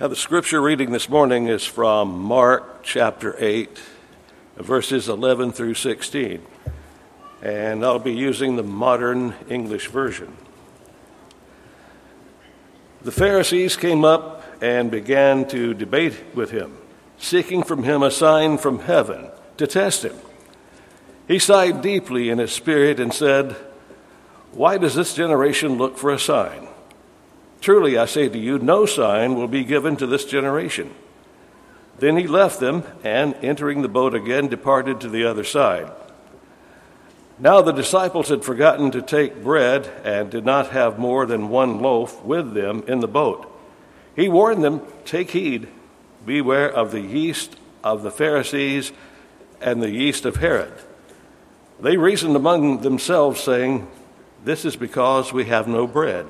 Now, the scripture reading this morning is from Mark chapter 8, verses 11 through 16. And I'll be using the modern English version. The Pharisees came up and began to debate with him, seeking from him a sign from heaven to test him. He sighed deeply in his spirit and said, Why does this generation look for a sign? Truly, I say to you, no sign will be given to this generation. Then he left them, and entering the boat again, departed to the other side. Now the disciples had forgotten to take bread and did not have more than one loaf with them in the boat. He warned them, Take heed, beware of the yeast of the Pharisees and the yeast of Herod. They reasoned among themselves, saying, This is because we have no bread.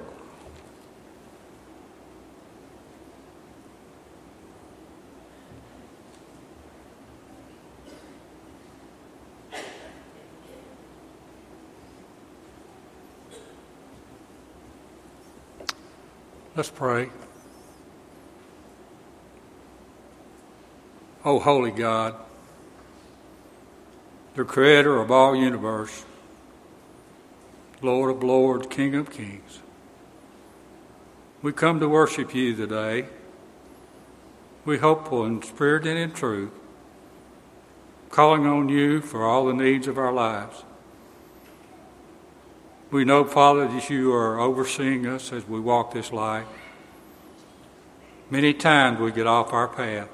Let's pray. Oh, holy God the creator of all universe, Lord of lords, King of kings. We come to worship you today. We hopeful in spirit and in truth, calling on you for all the needs of our lives. We know, Father, that you are overseeing us as we walk this life. Many times we get off our path.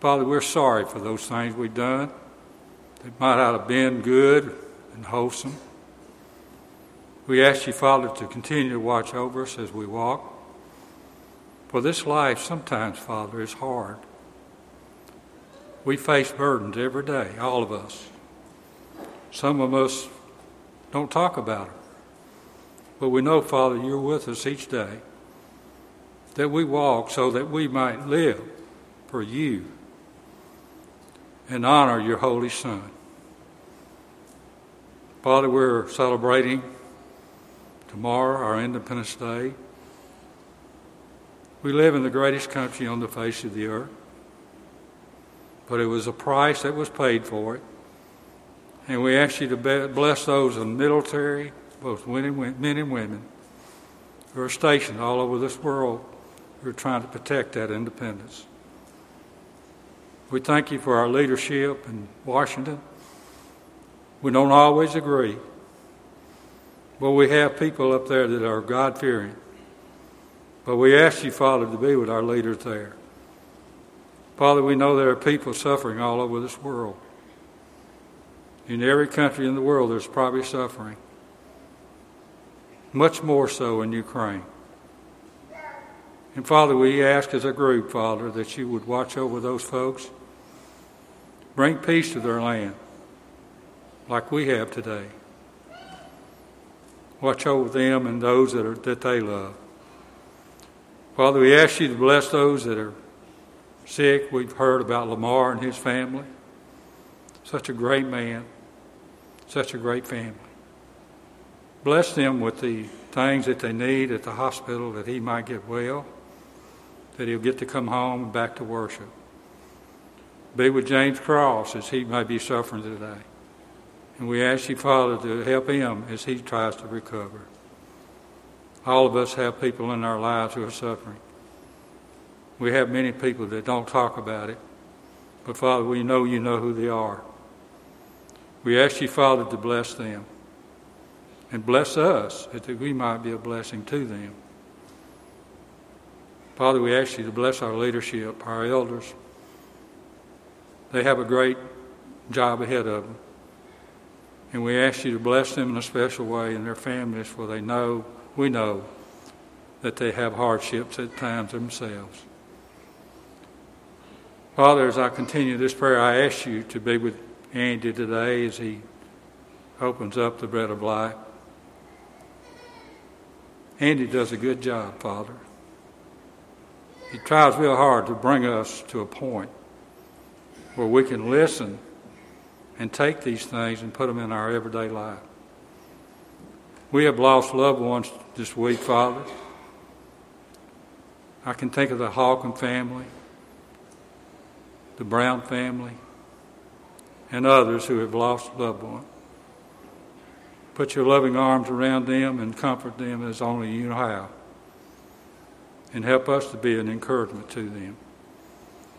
Father, we're sorry for those things we've done They might not have been good and wholesome. We ask you, Father, to continue to watch over us as we walk. For this life sometimes, Father, is hard. We face burdens every day, all of us. Some of us don't talk about it. But we know, Father, you're with us each day. That we walk so that we might live for you and honor your Holy Son. Father, we're celebrating tomorrow our Independence Day. We live in the greatest country on the face of the earth, but it was a price that was paid for it. And we ask you to bless those in the military, both men and women, who are stationed all over this world who are trying to protect that independence. We thank you for our leadership in Washington. We don't always agree, but we have people up there that are God fearing. But we ask you, Father, to be with our leaders there. Father, we know there are people suffering all over this world. In every country in the world, there's probably suffering. Much more so in Ukraine. And Father, we ask as a group, Father, that you would watch over those folks. Bring peace to their land like we have today. Watch over them and those that, are, that they love. Father, we ask you to bless those that are sick. We've heard about Lamar and his family. Such a great man, such a great family. Bless them with the things that they need at the hospital that he might get well, that he'll get to come home and back to worship. Be with James Cross as he may be suffering today. And we ask you, Father, to help him as he tries to recover. All of us have people in our lives who are suffering. We have many people that don't talk about it. But Father, we know you know who they are. We ask you, Father, to bless them. And bless us that we might be a blessing to them. Father, we ask you to bless our leadership, our elders, they have a great job ahead of them. And we ask you to bless them in a special way and their families, for they know, we know, that they have hardships at times themselves. Father, as I continue this prayer, I ask you to be with Andy today as he opens up the bread of life. Andy does a good job, Father. He tries real hard to bring us to a point where we can listen and take these things and put them in our everyday life. We have lost loved ones this week, Father. I can think of the Holcomb family, the Brown family, and others who have lost loved one. Put your loving arms around them and comfort them as only you know how. And help us to be an encouragement to them.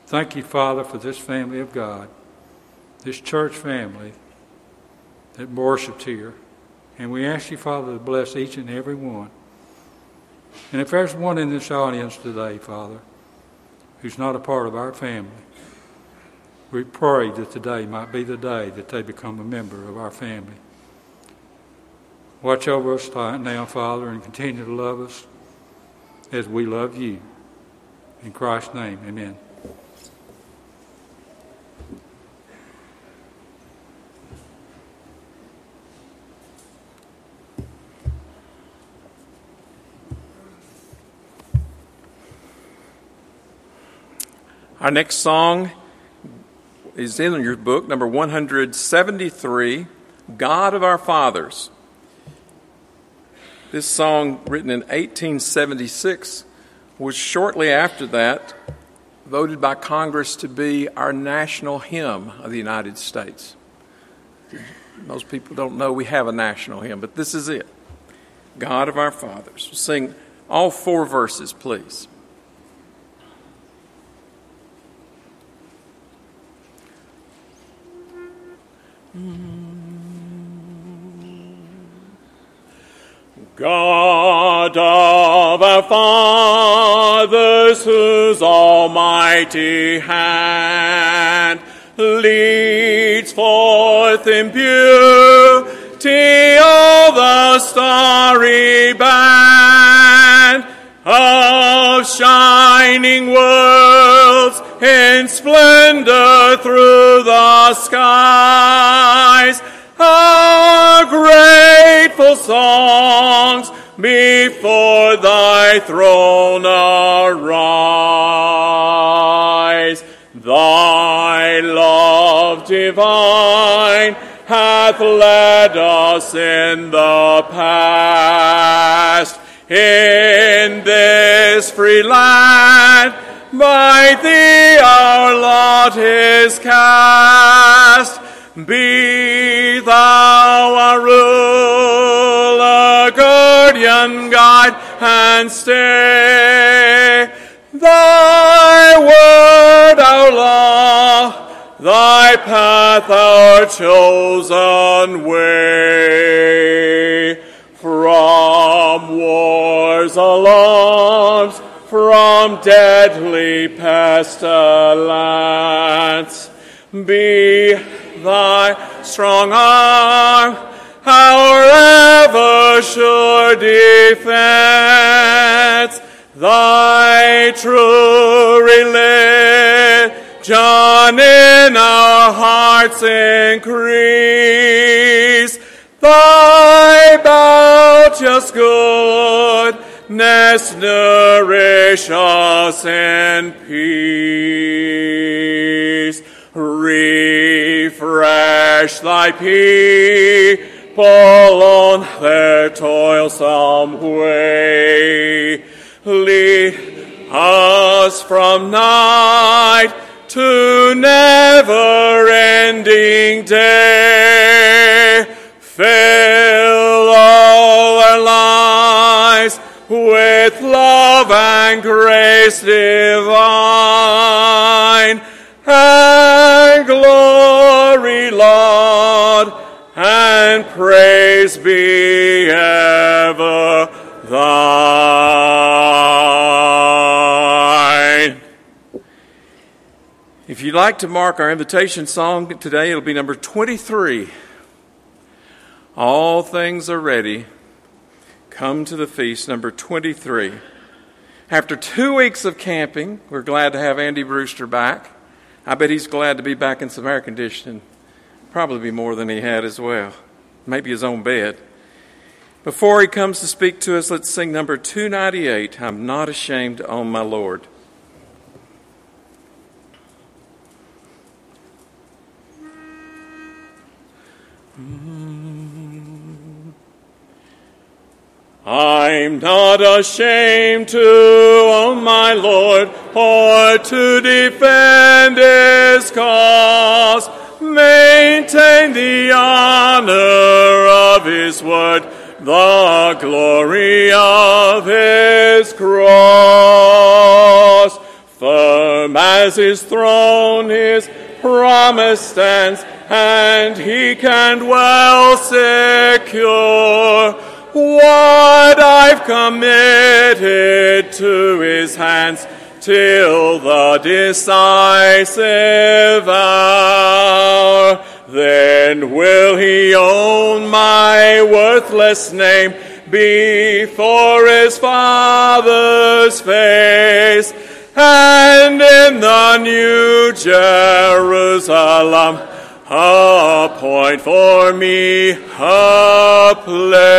Thank you, Father, for this family of God, this church family that worshiped here. And we ask you, Father, to bless each and every one. And if there's one in this audience today, Father, who's not a part of our family, we pray that today might be the day that they become a member of our family. Watch over us now, Father, and continue to love us as we love you. In Christ's name, amen. Our next song is in your book, number 173, God of Our Fathers. This song, written in 1876, was shortly after that voted by Congress to be our national hymn of the United States. Most people don't know we have a national hymn, but this is it God of Our Fathers. sing all four verses, please. God of our fathers, whose almighty hand leads forth in beauty all the starry band of shining worlds in splendor through the skies. Our grateful songs before thy throne arise. Thy love divine hath led us in the past. In this free land, by thee our lot is cast. Be thou our ruler, guardian, guide, and stay. Thy word our law, thy path our chosen way. From war's alarms, from deadly pestilence, be thy strong arm, our ever sure defense, thy true religion John, in our hearts increase, thy bounteous goodness nourish us in peace. Refresh thy people on their toilsome way. Lead us from night to never ending day. Fill all our lives with love and grace divine and glory, Lord, and praise be ever thine. If you'd like to mark our invitation song today, it'll be number 23. All things are ready. Come to the feast, number 23. After two weeks of camping, we're glad to have Andy Brewster back. I bet he's glad to be back in some air conditioning. Probably be more than he had as well. Maybe his own bed. Before he comes to speak to us, let's sing number 298 I'm not ashamed own my Lord. Mm. I'm not ashamed to own my Lord or to defend his cause, maintain the honor of his word, the glory of his cross. Firm as his throne, his promise stands, and he can well secure what I've committed to his hands till the decisive hour. Then will he own my worthless name before his father's face and in the new Jerusalem appoint for me a place.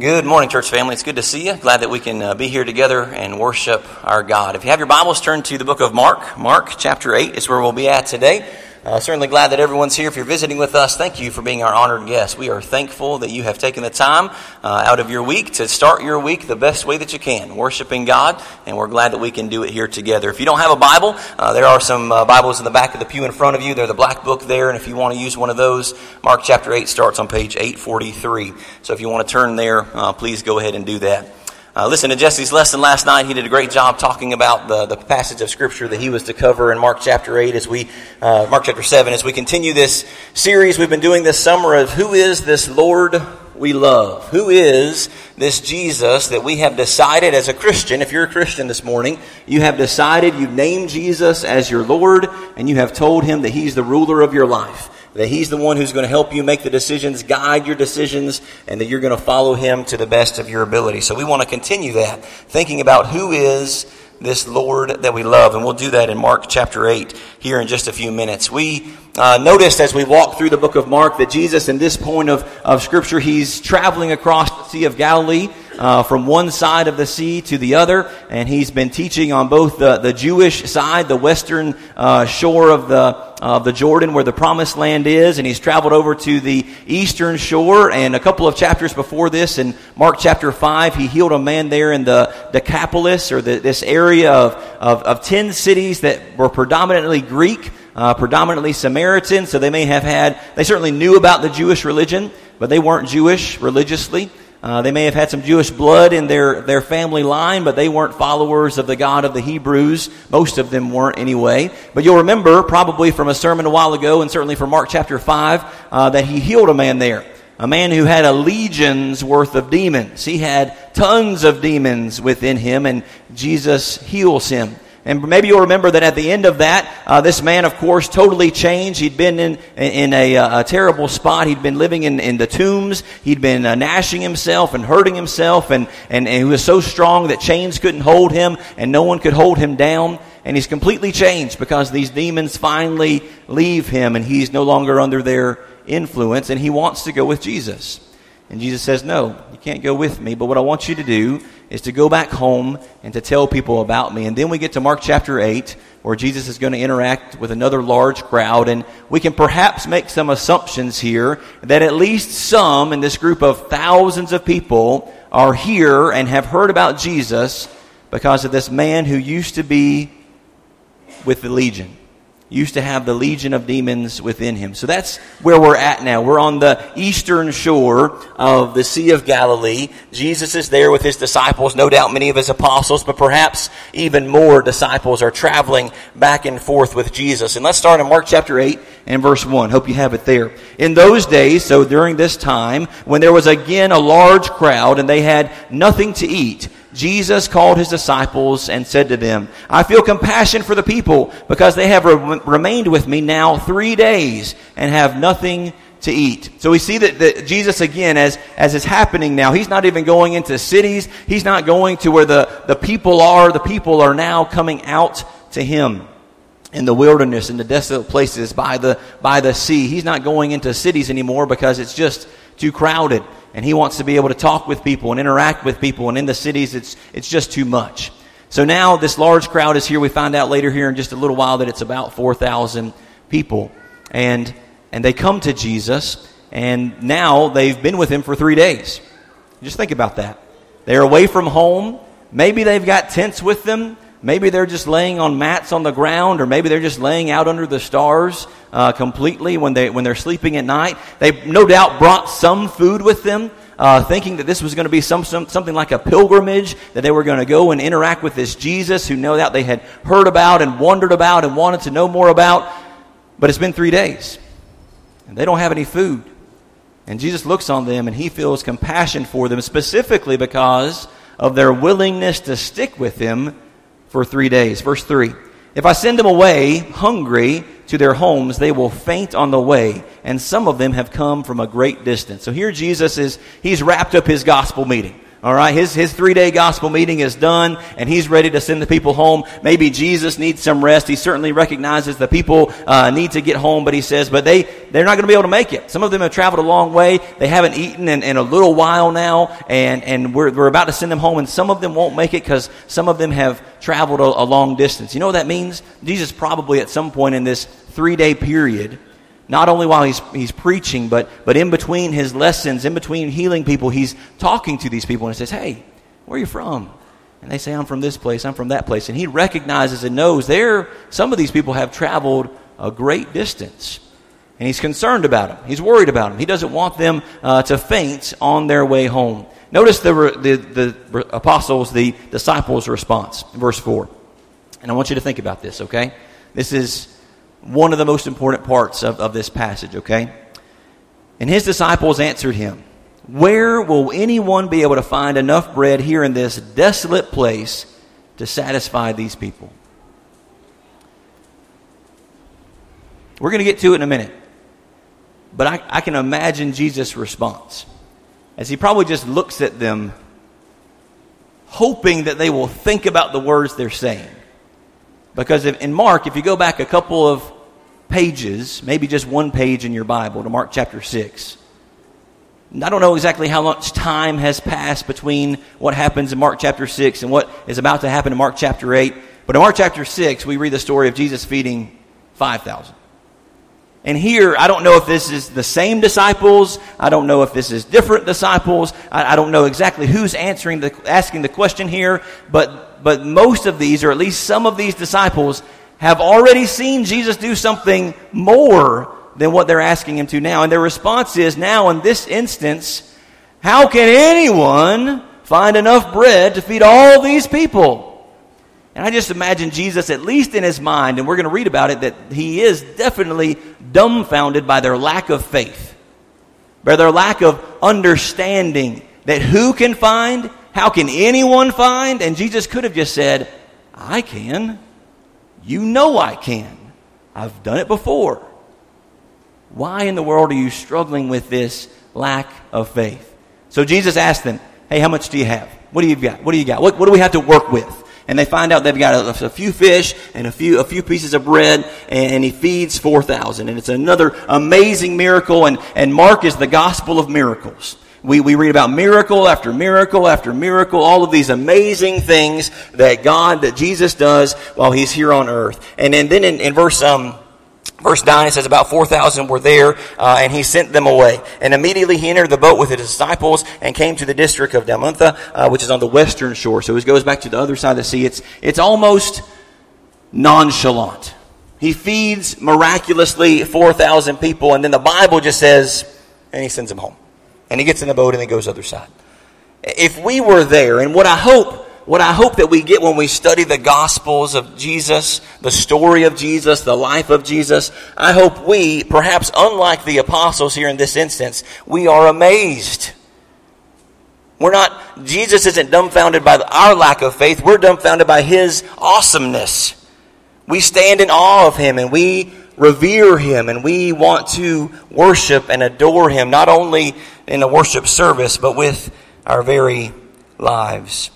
Good morning, church family. It's good to see you. Glad that we can uh, be here together and worship our God. If you have your Bibles, turn to the book of Mark. Mark chapter 8 is where we'll be at today. Uh, certainly glad that everyone's here. If you're visiting with us, thank you for being our honored guest. We are thankful that you have taken the time uh, out of your week to start your week the best way that you can, worshiping God, and we're glad that we can do it here together. If you don't have a Bible, uh, there are some uh, Bibles in the back of the pew in front of you. They're the black book there, and if you want to use one of those, Mark chapter 8 starts on page 843. So if you want to turn there, uh, please go ahead and do that. Uh, listen to Jesse's lesson last night. He did a great job talking about the, the passage of Scripture that he was to cover in Mark chapter 8 as we, uh, Mark chapter 7, as we continue this series we've been doing this summer of who is this Lord we love? Who is this Jesus that we have decided as a Christian? If you're a Christian this morning, you have decided you've named Jesus as your Lord and you have told him that he's the ruler of your life that He's the one who's going to help you make the decisions, guide your decisions, and that you're going to follow Him to the best of your ability. So we want to continue that, thinking about who is this Lord that we love. And we'll do that in Mark chapter 8 here in just a few minutes. We uh, noticed as we walk through the book of Mark that Jesus, in this point of, of Scripture, he's traveling across the Sea of Galilee. Uh, from one side of the sea to the other, and he's been teaching on both the, the Jewish side, the western uh, shore of the of the Jordan, where the Promised Land is, and he's traveled over to the eastern shore. And a couple of chapters before this, in Mark chapter five, he healed a man there in the Decapolis, or the, this area of, of of ten cities that were predominantly Greek uh, predominantly Samaritan, so they may have had, they certainly knew about the Jewish religion, but they weren't Jewish religiously. Uh, they may have had some Jewish blood in their, their family line, but they weren't followers of the God of the Hebrews. Most of them weren't anyway. But you'll remember, probably from a sermon a while ago, and certainly from Mark chapter 5, uh, that he healed a man there. A man who had a legion's worth of demons. He had tons of demons within him, and Jesus heals him. And maybe you'll remember that at the end of that, uh, this man, of course, totally changed. He'd been in, in a, uh, a terrible spot. He'd been living in, in the tombs. He'd been uh, gnashing himself and hurting himself. And, and, and he was so strong that chains couldn't hold him and no one could hold him down. And he's completely changed because these demons finally leave him and he's no longer under their influence and he wants to go with Jesus. And Jesus says, No, you can't go with me, but what I want you to do is to go back home and to tell people about me. And then we get to Mark chapter 8, where Jesus is going to interact with another large crowd. And we can perhaps make some assumptions here that at least some in this group of thousands of people are here and have heard about Jesus because of this man who used to be with the legion used to have the legion of demons within him. So that's where we're at now. We're on the eastern shore of the Sea of Galilee. Jesus is there with his disciples, no doubt many of his apostles, but perhaps even more disciples are traveling back and forth with Jesus. And let's start in Mark chapter 8 and verse 1. Hope you have it there. In those days, so during this time, when there was again a large crowd and they had nothing to eat, Jesus called his disciples and said to them, I feel compassion for the people because they have re- remained with me now three days and have nothing to eat. So we see that, that, Jesus again, as, as is happening now, he's not even going into cities. He's not going to where the, the people are. The people are now coming out to him in the wilderness, in the desolate places by the, by the sea. He's not going into cities anymore because it's just too crowded and he wants to be able to talk with people and interact with people and in the cities it's it's just too much So now this large crowd is here. We find out later here in just a little while that it's about 4,000 people. And, and they come to Jesus, and now they've been with him for three days. Just think about that. They're away from home. Maybe they've got tents with them. Maybe they're just laying on mats on the ground, or maybe they're just laying out under the stars uh, completely when, they, when they're sleeping at night. They no doubt brought some food with them, uh, thinking that this was going to be some, some, something like a pilgrimage, that they were going to go and interact with this Jesus who no doubt they had heard about and wondered about and wanted to know more about. But it's been three days, and they don't have any food. And Jesus looks on them and he feels compassion for them, specifically because of their willingness to stick with him for three days. Verse 3 If I send them away hungry to their homes, they will faint on the way, and some of them have come from a great distance. So here Jesus is, he's wrapped up his gospel meeting. All right, his, his three day gospel meeting is done and he's ready to send the people home. Maybe Jesus needs some rest. He certainly recognizes the people uh, need to get home, but he says, but they, they're not going to be able to make it. Some of them have traveled a long way. They haven't eaten in, in a little while now and, and we're, we're about to send them home and some of them won't make it because some of them have traveled a, a long distance. You know what that means? Jesus probably at some point in this three day period not only while he's, he's preaching, but, but in between his lessons, in between healing people, he's talking to these people and he says, Hey, where are you from? And they say, I'm from this place, I'm from that place. And he recognizes and knows there, some of these people have traveled a great distance. And he's concerned about them. He's worried about them. He doesn't want them uh, to faint on their way home. Notice the, the, the apostles, the disciples' response, verse 4. And I want you to think about this, okay? This is one of the most important parts of, of this passage, okay? And his disciples answered him, Where will anyone be able to find enough bread here in this desolate place to satisfy these people? We're going to get to it in a minute. But I, I can imagine Jesus' response as he probably just looks at them, hoping that they will think about the words they're saying. Because if, in Mark, if you go back a couple of pages, maybe just one page in your Bible to Mark chapter 6, I don't know exactly how much time has passed between what happens in Mark chapter 6 and what is about to happen in Mark chapter 8. But in Mark chapter 6, we read the story of Jesus feeding 5,000. And here, I don't know if this is the same disciples. I don't know if this is different disciples. I, I don't know exactly who's answering the, asking the question here. But, but most of these, or at least some of these disciples, have already seen Jesus do something more than what they're asking him to now. And their response is now, in this instance, how can anyone find enough bread to feed all these people? And I just imagine Jesus, at least in his mind, and we're going to read about it, that he is definitely dumbfounded by their lack of faith, by their lack of understanding that who can find? How can anyone find? And Jesus could have just said, I can. You know I can. I've done it before. Why in the world are you struggling with this lack of faith? So Jesus asked them, Hey, how much do you have? What do you got? What do you got? What, what do we have to work with? And they find out they've got a, a, few fish and a few a few pieces of bread, and he feeds four thousand. And it's another amazing miracle. And and Mark is the gospel of miracles. We, we read about miracle after miracle after miracle, all of these amazing things that God, that Jesus does while he's here on earth. And, and then in, in verse um, Verse 9, it says about 4,000 were there, uh, and he sent them away. And immediately he entered the boat with his disciples and came to the district of Dalmanutha, uh, which is on the western shore. So he goes back to the other side of the sea. It's, it's almost nonchalant. He feeds miraculously 4,000 people, and then the Bible just says, and he sends them home. And he gets in the boat and he goes other side. If we were there, and what I hope what I hope that we get when we study the Gospels of Jesus, the story of Jesus, the life of Jesus, I hope we, perhaps unlike the apostles here in this instance, we are amazed. We're not, Jesus isn't dumbfounded by our lack of faith, we're dumbfounded by His awesomeness. We stand in awe of Him and we revere Him and we want to worship and adore Him, not only in a worship service, but with our very lives.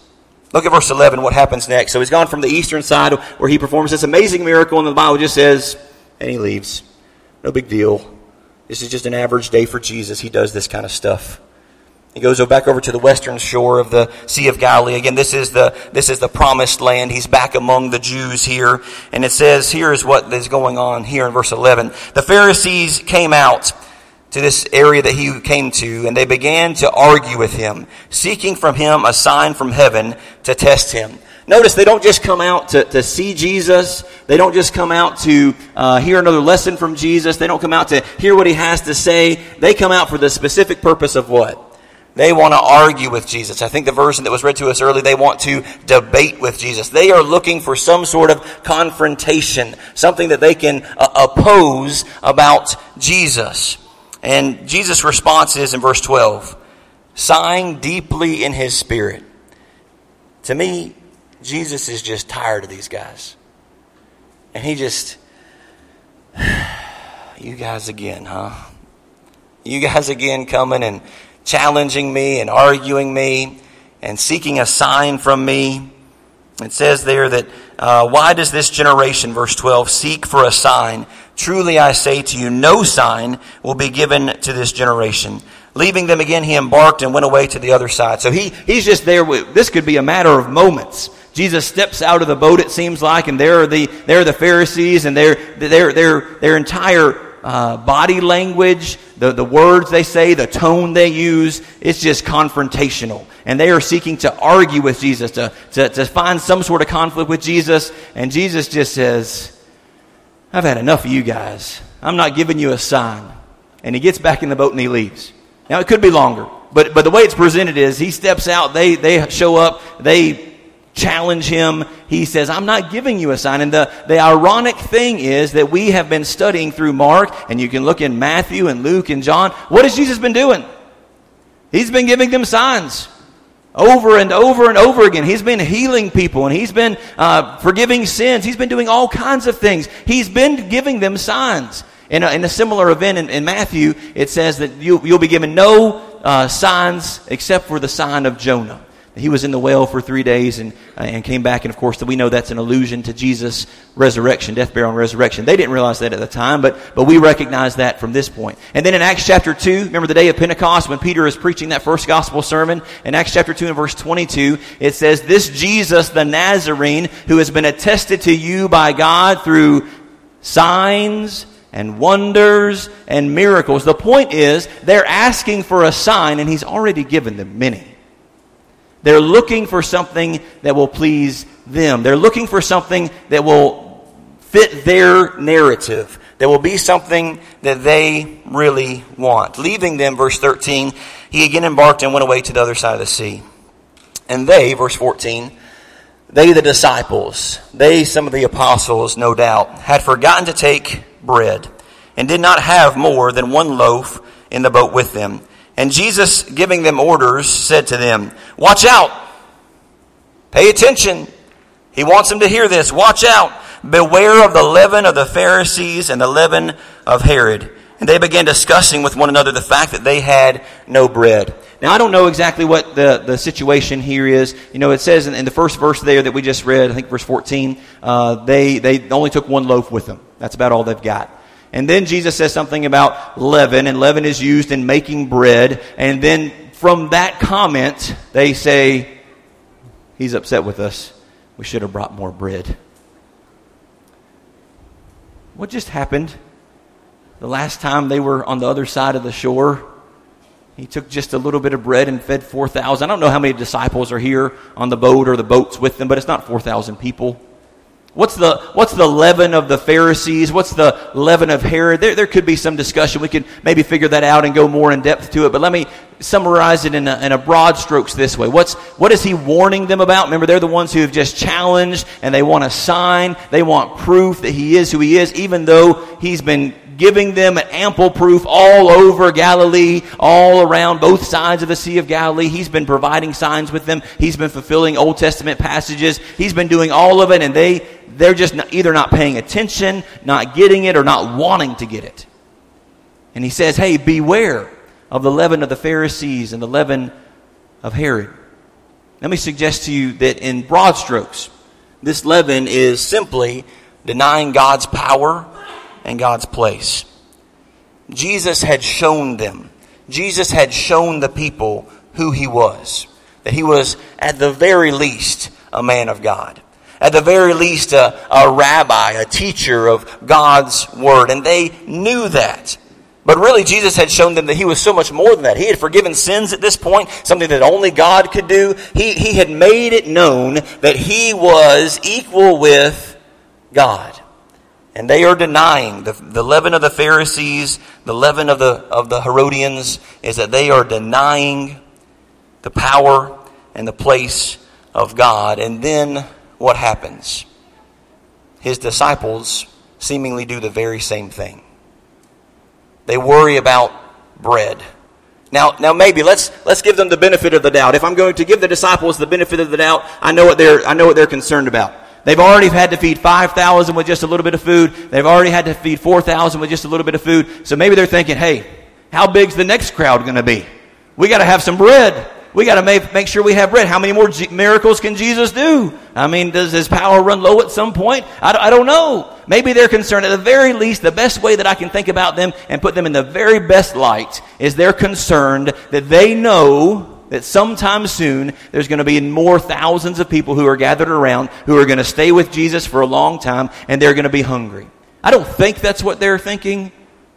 Look at verse 11, what happens next. So he's gone from the eastern side where he performs this amazing miracle, and the Bible just says, and he leaves. No big deal. This is just an average day for Jesus. He does this kind of stuff. He goes back over to the western shore of the Sea of Galilee. Again, this is the, this is the promised land. He's back among the Jews here. And it says, here is what is going on here in verse 11. The Pharisees came out to this area that he came to, and they began to argue with him, seeking from him a sign from heaven to test him. Notice they don't just come out to, to see Jesus. They don't just come out to uh, hear another lesson from Jesus. They don't come out to hear what he has to say. They come out for the specific purpose of what? They want to argue with Jesus. I think the version that was read to us earlier, they want to debate with Jesus. They are looking for some sort of confrontation, something that they can uh, oppose about Jesus. And Jesus' response is in verse 12, sighing deeply in his spirit. To me, Jesus is just tired of these guys. And he just, you guys again, huh? You guys again coming and challenging me and arguing me and seeking a sign from me. It says there that, uh, why does this generation, verse 12, seek for a sign? Truly I say to you, no sign will be given to this generation. Leaving them again, he embarked and went away to the other side. So he, he's just there. With, this could be a matter of moments. Jesus steps out of the boat, it seems like, and there are the, there are the Pharisees and their, their, their, their entire uh, body language, the, the words they say, the tone they use, it's just confrontational. And they are seeking to argue with Jesus, to, to, to find some sort of conflict with Jesus. And Jesus just says, I've had enough of you guys. I'm not giving you a sign. And he gets back in the boat and he leaves. Now, it could be longer. But, but the way it's presented is he steps out, they, they show up, they challenge him. He says, I'm not giving you a sign. And the, the ironic thing is that we have been studying through Mark, and you can look in Matthew and Luke and John. What has Jesus been doing? He's been giving them signs over and over and over again. He's been healing people and he's been uh, forgiving sins. He's been doing all kinds of things. He's been giving them signs. In a, in a similar event in, in, Matthew, it says that you, will be given no uh, signs except for the sign of Jonah he was in the well for three days and, uh, and came back. And of course, we know that's an allusion to Jesus' resurrection, death, burial, and resurrection. They didn't realize that at the time, but, but we recognize that from this point. And then in Acts chapter 2, remember the day of Pentecost when Peter is preaching that first gospel sermon? In Acts chapter 2 and verse 22, it says, This Jesus the Nazarene, who has been attested to you by God through signs and wonders and miracles. The point is, they're asking for a sign, and he's already given them many. They're looking for something that will please them. They're looking for something that will fit their narrative. That will be something that they really want. Leaving them, verse 13, he again embarked and went away to the other side of the sea. And they, verse 14, they, the disciples, they, some of the apostles, no doubt, had forgotten to take bread and did not have more than one loaf in the boat with them. And Jesus, giving them orders, said to them, Watch out! Pay attention! He wants them to hear this. Watch out! Beware of the leaven of the Pharisees and the leaven of Herod. And they began discussing with one another the fact that they had no bread. Now, I don't know exactly what the, the situation here is. You know, it says in, in the first verse there that we just read, I think verse 14, uh, they, they only took one loaf with them. That's about all they've got. And then Jesus says something about leaven, and leaven is used in making bread. And then from that comment, they say, He's upset with us. We should have brought more bread. What just happened? The last time they were on the other side of the shore, he took just a little bit of bread and fed 4,000. I don't know how many disciples are here on the boat or the boats with them, but it's not 4,000 people. What's the, what's the leaven of the Pharisees? What's the leaven of Herod? There, there could be some discussion. We could maybe figure that out and go more in depth to it. But let me summarize it in a, in a broad strokes this way. What's, what is he warning them about? Remember, they're the ones who have just challenged and they want a sign. They want proof that he is who he is, even though he's been giving them an ample proof all over Galilee, all around both sides of the Sea of Galilee. He's been providing signs with them. He's been fulfilling Old Testament passages. He's been doing all of it, and they, they're just not, either not paying attention, not getting it, or not wanting to get it. And he says, hey, beware of the leaven of the Pharisees and the leaven of Herod. Let me suggest to you that in broad strokes, this leaven is simply denying God's power and God's place. Jesus had shown them, Jesus had shown the people who he was. That he was, at the very least, a man of God. At the very least, a, a rabbi, a teacher of God's word. And they knew that. But really, Jesus had shown them that he was so much more than that. He had forgiven sins at this point, something that only God could do. He, he had made it known that he was equal with God. And they are denying the, the leaven of the Pharisees, the leaven of the, of the Herodians, is that they are denying the power and the place of God. And then what happens? His disciples seemingly do the very same thing. They worry about bread. Now, now maybe let's let's give them the benefit of the doubt. If I'm going to give the disciples the benefit of the doubt, I know what they're I know what they're concerned about. They've already had to feed 5,000 with just a little bit of food. They've already had to feed 4,000 with just a little bit of food. So maybe they're thinking, hey, how big's the next crowd going to be? We got to have some bread. We got to make, make sure we have bread. How many more G- miracles can Jesus do? I mean, does his power run low at some point? I, I don't know. Maybe they're concerned. At the very least, the best way that I can think about them and put them in the very best light is they're concerned that they know that sometime soon there's going to be more thousands of people who are gathered around who are going to stay with Jesus for a long time and they're going to be hungry. I don't think that's what they're thinking,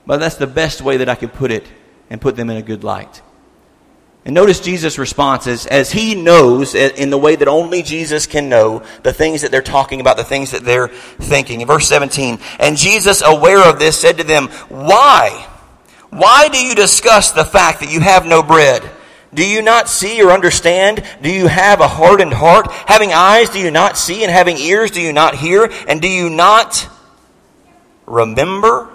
but that's the best way that I could put it and put them in a good light. And notice Jesus' responses as he knows in the way that only Jesus can know the things that they're talking about, the things that they're thinking. In verse 17, and Jesus, aware of this, said to them, Why? Why do you discuss the fact that you have no bread? Do you not see or understand? Do you have a hardened heart? Having eyes, do you not see? And having ears, do you not hear? And do you not remember?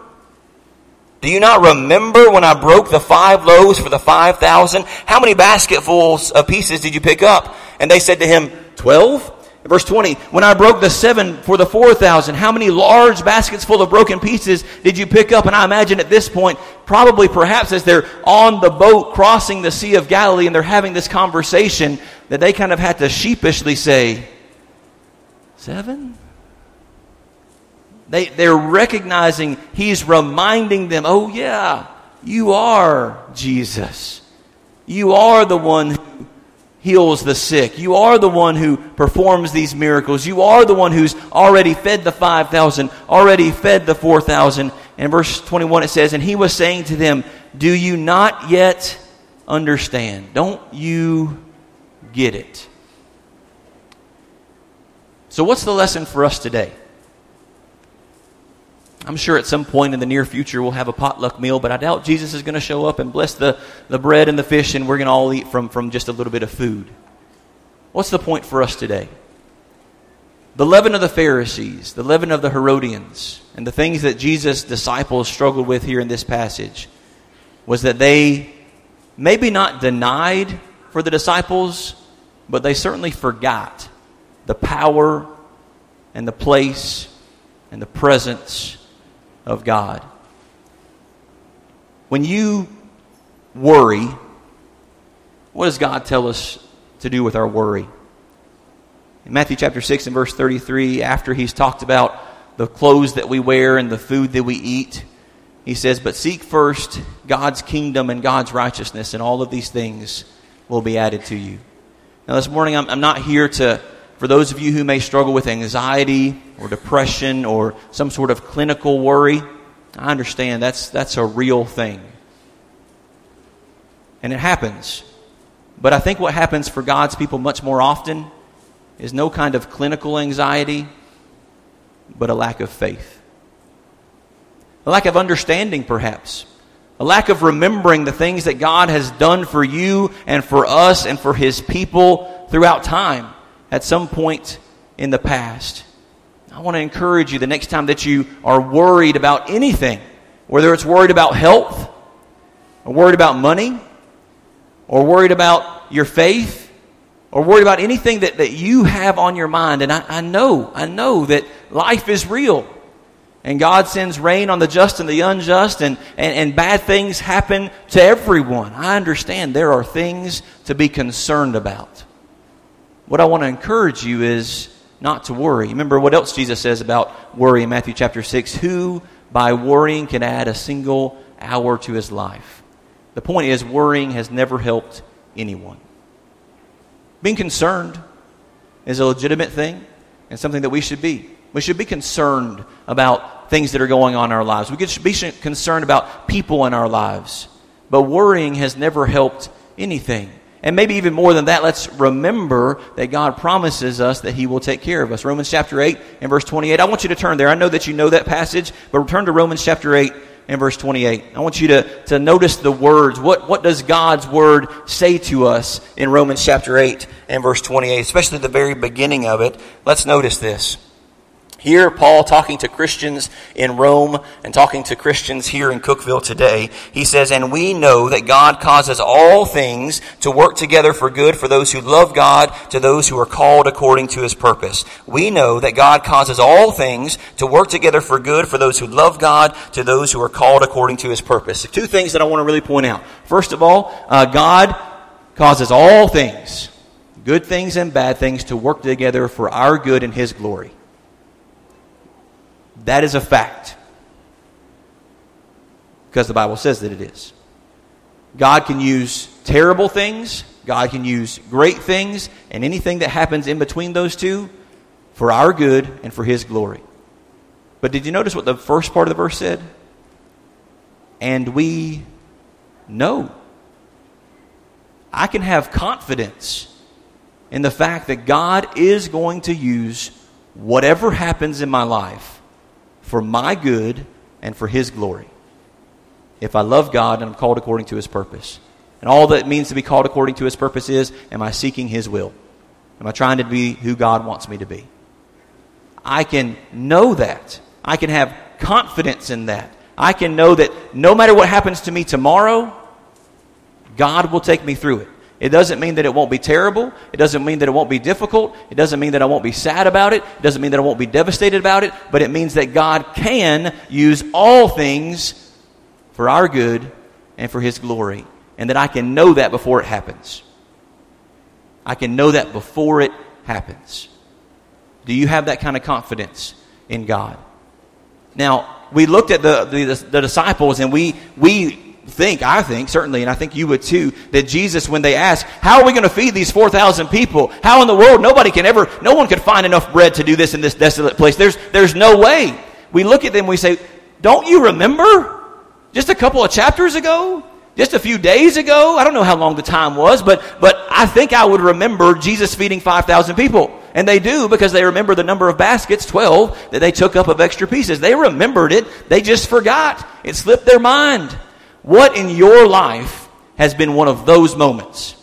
Do you not remember when I broke the five loaves for the five thousand? How many basketfuls of pieces did you pick up? And they said to him, Twelve. Verse 20, when I broke the seven for the 4,000, how many large baskets full of broken pieces did you pick up? And I imagine at this point, probably perhaps as they're on the boat crossing the Sea of Galilee and they're having this conversation, that they kind of had to sheepishly say, Seven? They, they're recognizing he's reminding them, oh, yeah, you are Jesus. You are the one who heals the sick. You are the one who performs these miracles. You are the one who's already fed the 5,000, already fed the 4,000. And verse 21 it says, And he was saying to them, Do you not yet understand? Don't you get it? So, what's the lesson for us today? I'm sure at some point in the near future we'll have a potluck meal, but I doubt Jesus is going to show up and bless the, the bread and the fish and we're going to all eat from, from just a little bit of food. What's the point for us today? The leaven of the Pharisees, the leaven of the Herodians, and the things that Jesus' disciples struggled with here in this passage was that they maybe not denied for the disciples, but they certainly forgot the power and the place and the presence of God. When you worry, what does God tell us to do with our worry? In Matthew chapter 6 and verse 33, after he's talked about the clothes that we wear and the food that we eat, he says, But seek first God's kingdom and God's righteousness, and all of these things will be added to you. Now, this morning, I'm, I'm not here to, for those of you who may struggle with anxiety or depression or some sort of clinical worry, I understand that's, that's a real thing. And it happens. But I think what happens for God's people much more often is no kind of clinical anxiety, but a lack of faith. A lack of understanding, perhaps. A lack of remembering the things that God has done for you and for us and for His people throughout time at some point in the past. I want to encourage you the next time that you are worried about anything, whether it's worried about health, or worried about money, or worried about your faith, or worried about anything that, that you have on your mind. And I, I know, I know that life is real. And God sends rain on the just and the unjust, and, and, and bad things happen to everyone. I understand there are things to be concerned about. What I want to encourage you is not to worry. Remember what else Jesus says about worry in Matthew chapter 6? Who by worrying can add a single hour to his life? The point is, worrying has never helped anyone. Being concerned is a legitimate thing and something that we should be. We should be concerned about things that are going on in our lives. We should be concerned about people in our lives. But worrying has never helped anything. And maybe even more than that, let's remember that God promises us that He will take care of us. Romans chapter 8 and verse 28. I want you to turn there. I know that you know that passage, but return to Romans chapter 8 and verse 28. I want you to, to notice the words. What, what does God's word say to us in Romans chapter 8 and verse 28, especially the very beginning of it? Let's notice this. Here, Paul talking to Christians in Rome and talking to Christians here in Cookeville today, he says, And we know that God causes all things to work together for good for those who love God, to those who are called according to his purpose. We know that God causes all things to work together for good for those who love God, to those who are called according to his purpose. Two things that I want to really point out. First of all, uh, God causes all things, good things and bad things, to work together for our good and his glory. That is a fact. Because the Bible says that it is. God can use terrible things, God can use great things, and anything that happens in between those two for our good and for His glory. But did you notice what the first part of the verse said? And we know. I can have confidence in the fact that God is going to use whatever happens in my life for my good and for His glory. If I love God and I'm called according to His purpose. And all that means to be called according to His purpose is am I seeking His will? Am I trying to be who God wants me to be? I can know that. I can have confidence in that. I can know that no matter what happens to me tomorrow, God will take me through it. It doesn't mean that it won't be terrible. It doesn't mean that it won't be difficult. It doesn't mean that I won't be sad about it. It doesn't mean that I won't be devastated about it. But it means that God can use all things for our good and for His glory. And that I can know that before it happens. I can know that before it happens. Do you have that kind of confidence in God? Now, we looked at the, the, the disciples and we, we think, I think, certainly, and I think you would too, that Jesus, when they ask, how are we going to feed these 4,000 people? How in the world? Nobody can ever, no one could find enough bread to do this in this desolate place. There's, there's no way. We look at them, we say, don't you remember? Just a couple of chapters ago? Just a few days ago? I don't know how long the time was, but, but I think I would remember Jesus feeding 5,000 people. And they do because they remember the number of baskets, 12, that they took up of extra pieces. They remembered it. They just forgot. It slipped their mind. What in your life has been one of those moments?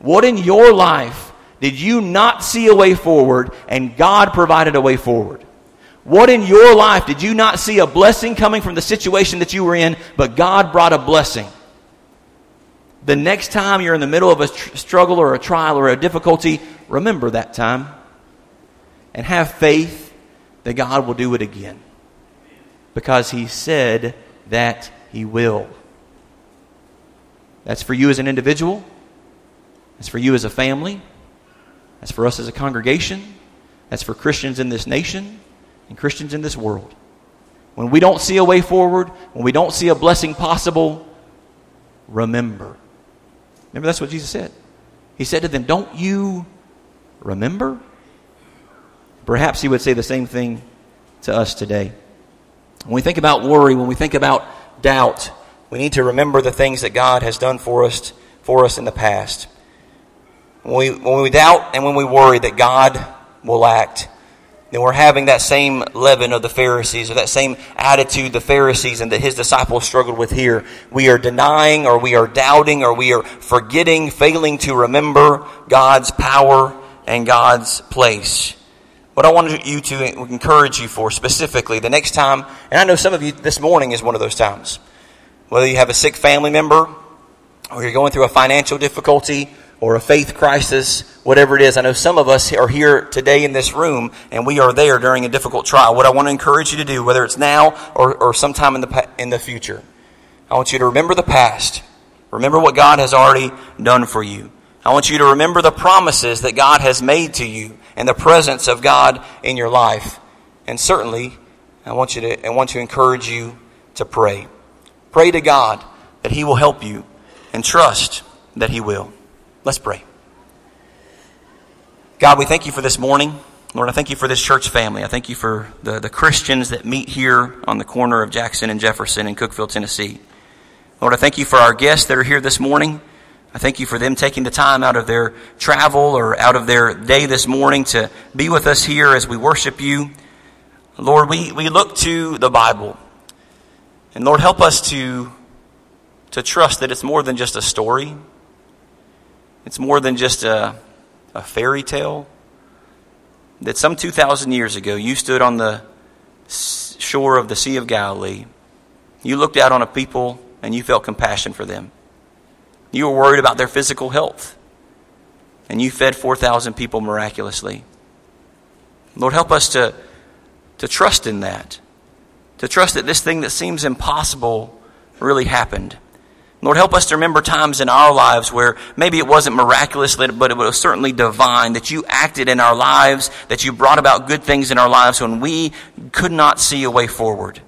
What in your life did you not see a way forward and God provided a way forward? What in your life did you not see a blessing coming from the situation that you were in, but God brought a blessing? The next time you're in the middle of a tr- struggle or a trial or a difficulty, remember that time and have faith that God will do it again because he said that he will. That's for you as an individual. That's for you as a family. That's for us as a congregation. That's for Christians in this nation and Christians in this world. When we don't see a way forward, when we don't see a blessing possible, remember. Remember, that's what Jesus said. He said to them, Don't you remember? Perhaps he would say the same thing to us today. When we think about worry, when we think about doubt, we need to remember the things that God has done for us, for us in the past. When we, when we doubt and when we worry that God will act, then we're having that same leaven of the Pharisees, or that same attitude the Pharisees and that his disciples struggled with here. We are denying, or we are doubting, or we are forgetting, failing to remember God's power and God's place what I wanted you to encourage you for specifically the next time, and I know some of you this morning is one of those times. Whether you have a sick family member, or you're going through a financial difficulty, or a faith crisis, whatever it is. I know some of us are here today in this room, and we are there during a difficult trial. What I want to encourage you to do, whether it's now or, or sometime in the, in the future, I want you to remember the past. Remember what God has already done for you. I want you to remember the promises that God has made to you and the presence of God in your life. And certainly, I want you to I want to encourage you to pray. Pray to God that He will help you and trust that He will. Let's pray. God, we thank you for this morning. Lord, I thank you for this church family. I thank you for the, the Christians that meet here on the corner of Jackson and Jefferson in Cookeville, Tennessee. Lord, I thank you for our guests that are here this morning. I thank you for them taking the time out of their travel or out of their day this morning to be with us here as we worship you. Lord, we, we look to the Bible. And Lord, help us to, to trust that it's more than just a story. It's more than just a, a fairy tale. That some 2,000 years ago, you stood on the shore of the Sea of Galilee. You looked out on a people and you felt compassion for them. You were worried about their physical health. And you fed 4,000 people miraculously. Lord, help us to, to trust in that. To trust that this thing that seems impossible really happened. Lord, help us to remember times in our lives where maybe it wasn't miraculous, but it was certainly divine, that you acted in our lives, that you brought about good things in our lives when we could not see a way forward.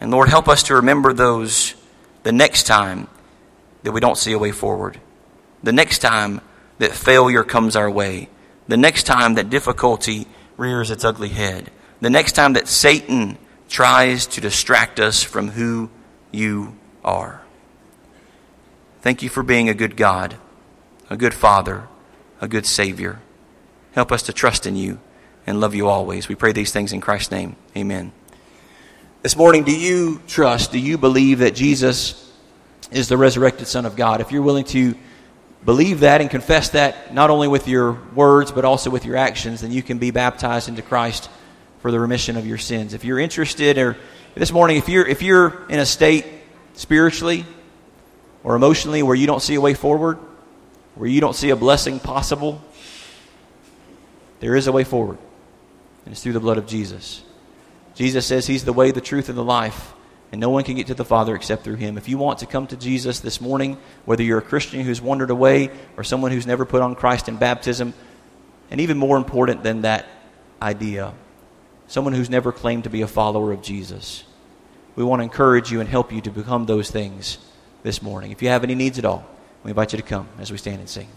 And Lord, help us to remember those the next time that we don't see a way forward, the next time that failure comes our way, the next time that difficulty rears its ugly head, the next time that Satan tries to distract us from who you are. Thank you for being a good God, a good Father, a good Savior. Help us to trust in you and love you always. We pray these things in Christ's name. Amen. This morning, do you trust, do you believe that Jesus is the resurrected Son of God? If you're willing to believe that and confess that not only with your words but also with your actions, then you can be baptized into Christ for the remission of your sins. If you're interested, or this morning, if you're if you're in a state spiritually or emotionally where you don't see a way forward, where you don't see a blessing possible, there is a way forward. And it's through the blood of Jesus. Jesus says he's the way, the truth, and the life. And no one can get to the Father except through him. If you want to come to Jesus this morning, whether you're a Christian who's wandered away or someone who's never put on Christ in baptism, and even more important than that idea, someone who's never claimed to be a follower of Jesus, we want to encourage you and help you to become those things this morning. If you have any needs at all, we invite you to come as we stand and sing.